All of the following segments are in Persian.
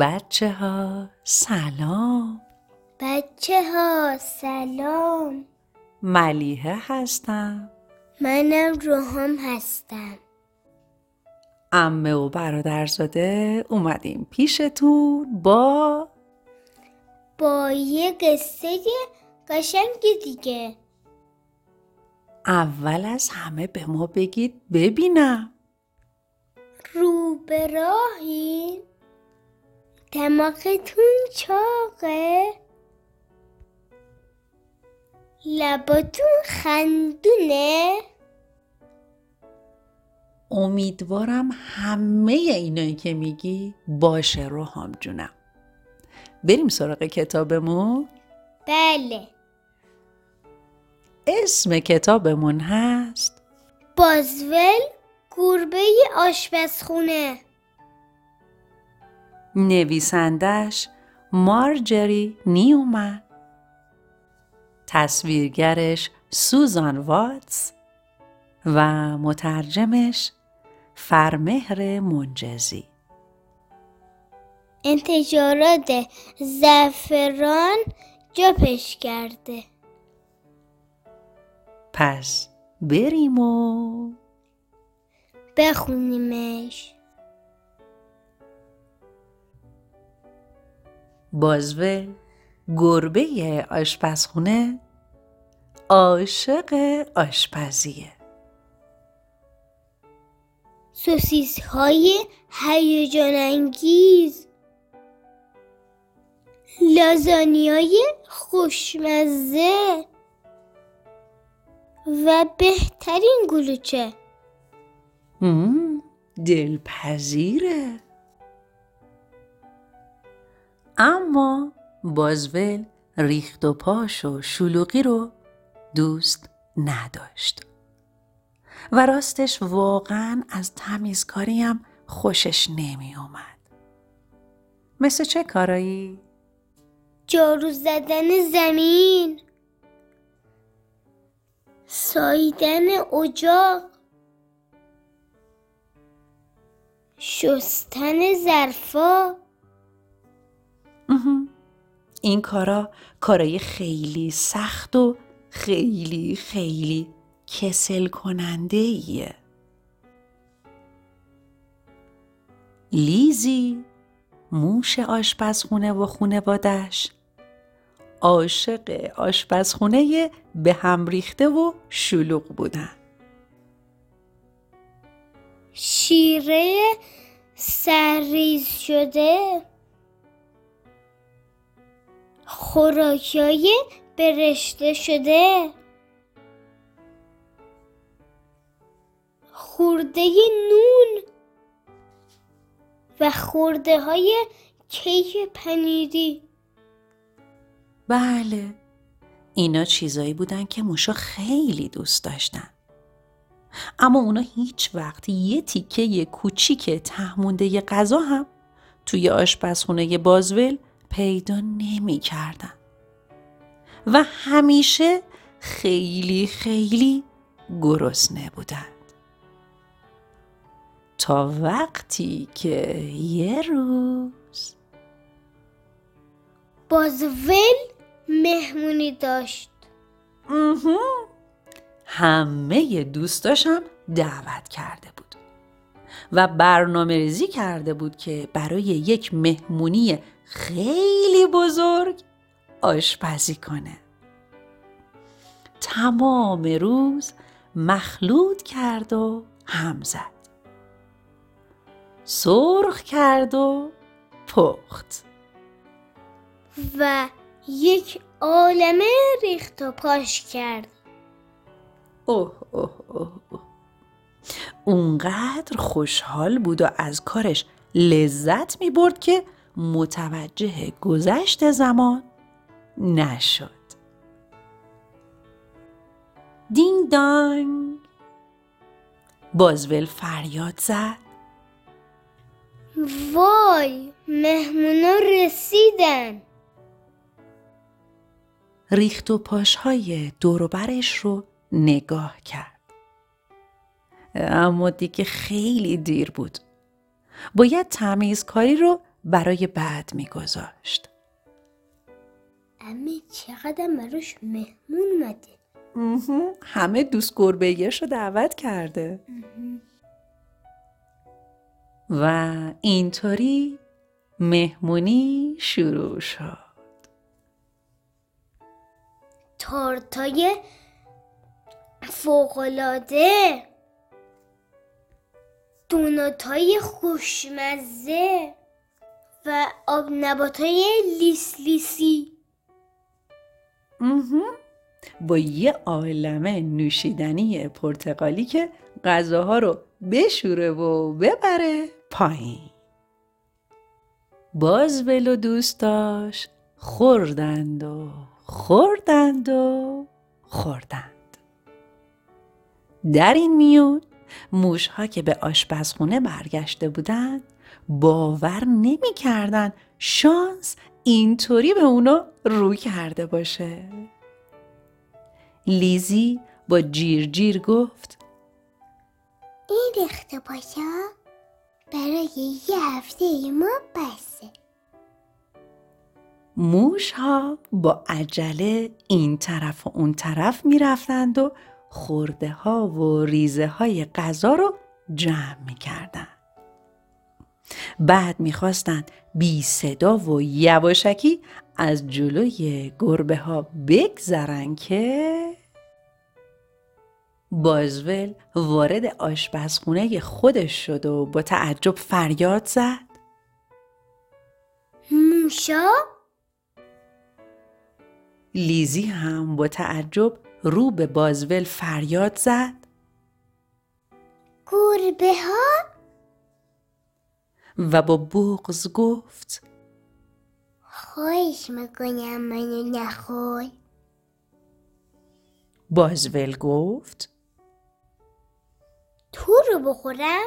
بچه ها سلام. بچه ها سلام. ملیحه هستم. منم روحام هستم. امه و برادرزاده اومدیم پیشتون با با یه قصه قشنگ دیگه. اول از همه به ما بگید ببینم. رو به راهی؟ دماغتون چاقه؟ لباتون خندونه؟ امیدوارم همه اینایی که میگی باشه روحام جونم. بریم سراغ کتابمون. بله. اسم کتابمون هست؟ بازول گربه آشپزخونه. نویسندش مارجری نیومن تصویرگرش سوزان واتس و مترجمش فرمهر منجزی. انتشارات زعفران جاپش کرده. پس بریم و بخونیمش. بازول گربه آشپزخونه عاشق آشپزیه. سوسیس های هیجان انگیز لازانیای خوشمزه و بهترین گلوچه. دلپذیره. اما بازول ریخت و پاش و شلوغی رو دوست نداشت و راستش واقعا از تمیزکاری هم خوشش نمی اومد مثل چه کارایی؟ جارو زدن زمین ساییدن اجاق شستن ظرفا. این کارا کارای خیلی سخت و خیلی خیلی کسل کننده ایه. لیزی موش آشپزخونه و خونوادش عاشق آشپزخونه به هم ریخته و شلوغ بودن. شیره سرریز شده. خوراکای برشته شده. خورده نون و خورده های کیک پنیری. بله اینا چیزایی بودن که موشا خیلی دوست داشتن. اما اونا هیچ وقت یه تیکه کوچیک تهمونده غذا هم توی آشپزخونه بازول پیدا نمی کردن. و همیشه خیلی خیلی گرسنه بودند تا وقتی که یه روز بازول مهمونی داشت. همه دوستاشم دعوت کرده بود و برنامه ریزی کرده بود که برای یک مهمونی خیلی بزرگ آشپزی کنه. تمام روز مخلوط کرد و هم زد. سرخ کرد و پخت. و یک عالمه ریخت و پاش کرد. اوه اوه اوه. اونقدر خوشحال بود و از کارش لذت می برد که متوجه گذشت زمان نشد. دینگ دانگ. بازول فریاد زد. وای مهمونا رسیدن. ریخت و پاشهای دوروبرش رو نگاه کرد. اما دیگه خیلی دیر بود. باید تمیزکاری رو برای بعد میگذاشت. امی چقدر براش مهمون اومده. همه دوست گربه رو دعوت کرده. و اینطوری مهمونی شروع شد. تارتای فوقلاده دوناتای خوشمزه. و آب نباتای لیس لیسی با یه عالمه نوشیدنی پرتقالی که غذاها رو بشوره و ببره پایین. باز ولو دوستاش خوردند و خوردند و خوردند. در این میون موشها که به آشپزخونه برگشته بودند باور نمی کردن شانس اینطوری به اونا رو کرده باشه. لیزی با جیر جیر گفت این ریخته باشه برای یه هفته ما بسه. موش ها با عجله این طرف و اون طرف می رفتند و خورده ها و ریزه های غذا رو جمع می کردن. بعد می‌خواستند بی صدا و یواشکی از جلوی گربه ها بگذرن که بازول وارد آشپزخونه خودش شد و با تعجب فریاد زد موشا؟ لیزی هم با تعجب رو به بازول فریاد زد گربه ها؟ و با بغز گفت خواهش می‌کنم منو نخور بازول گفت تو رو بخورم؟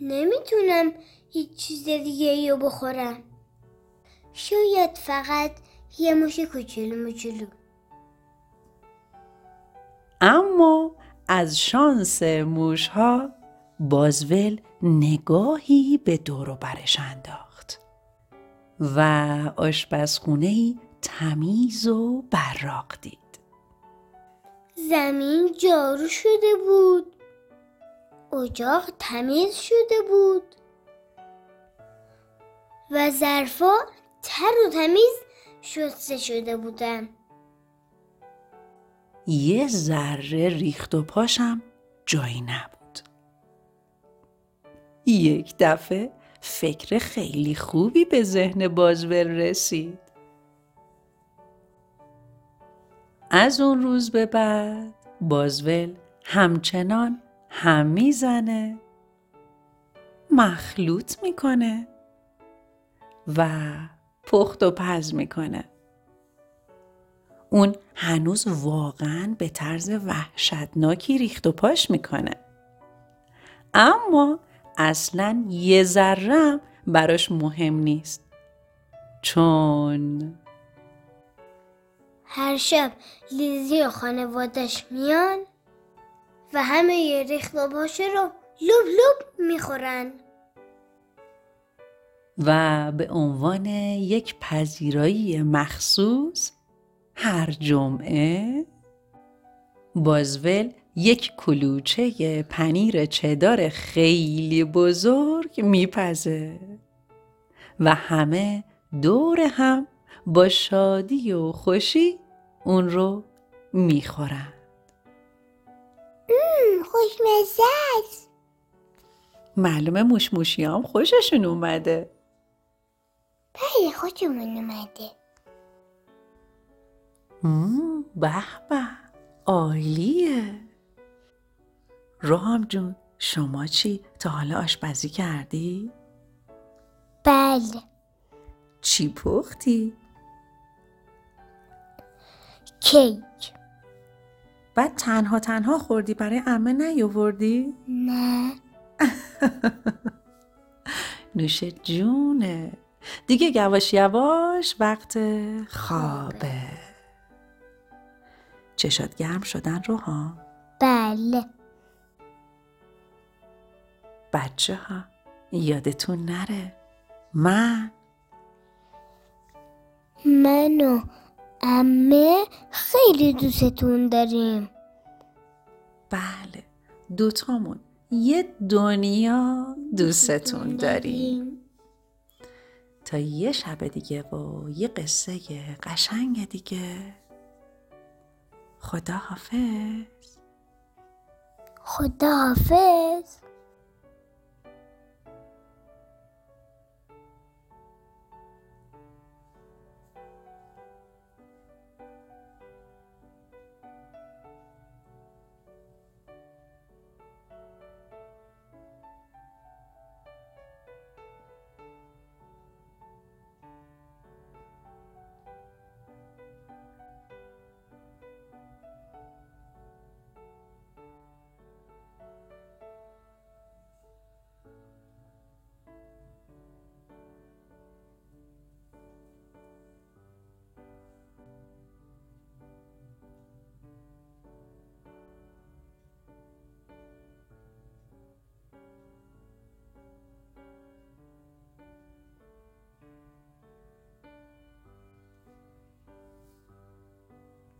نمی‌تونم هیچ چیز دیگه رو بخورم. شاید فقط یه موش کوچولو موچولو. اما از شانس موشها بازول نگاهی به دور و برش انداخت و آشپزخونه تمیز و براق دید. زمین جارو شده بود. اجاق تمیز شده بود. و ظرفا تر و تمیز شسته شده بودن. یه ذره ریخت و پاشم جایی نبود. یک دفعه فکر خیلی خوبی به ذهن بازول رسید. از اون روز به بعد بازول همچنان هم می‌زنه مخلوط می‌کنه و پخت و پز می‌کنه. اون هنوز واقعا به طرز وحشتناکی ریخت و پاش می‌کنه. اما اصلا یه ذرم براش مهم نیست. چون هر شب لیزی و خانوادش میان و همه یه ریخت و پاشه رو لوب لوب می‌خورن. و به عنوان یک پذیرایی مخصوص هر جمعه بازول یک کلوچه پنیر چدار خیلی بزرگ میپزه. و همه دور هم با شادی و خوشی اون رو می‌خورن. خوشمزه است معلومه موشموشی هم خوششون اومده. بله خوشمون اومده. به به عالیه. روحام جون شما چی؟ تا حالا آشپزی کردی؟ بله. چی پختی؟ کیک. بعد تنها تنها خوردی برای امه نیاوردی؟ نه. نوش جونه. دیگه یواش یواش وقت خوابه. چشات گرم شدن روحان بله. بچه ها یادتون نره. من. من و امه خیلی دوستتون داریم. بله. دوتامون یه دنیا دوستتون داریم. تا یه شب دیگه و یه قصه قشنگ دیگه. خدا حافظ خدا حافظ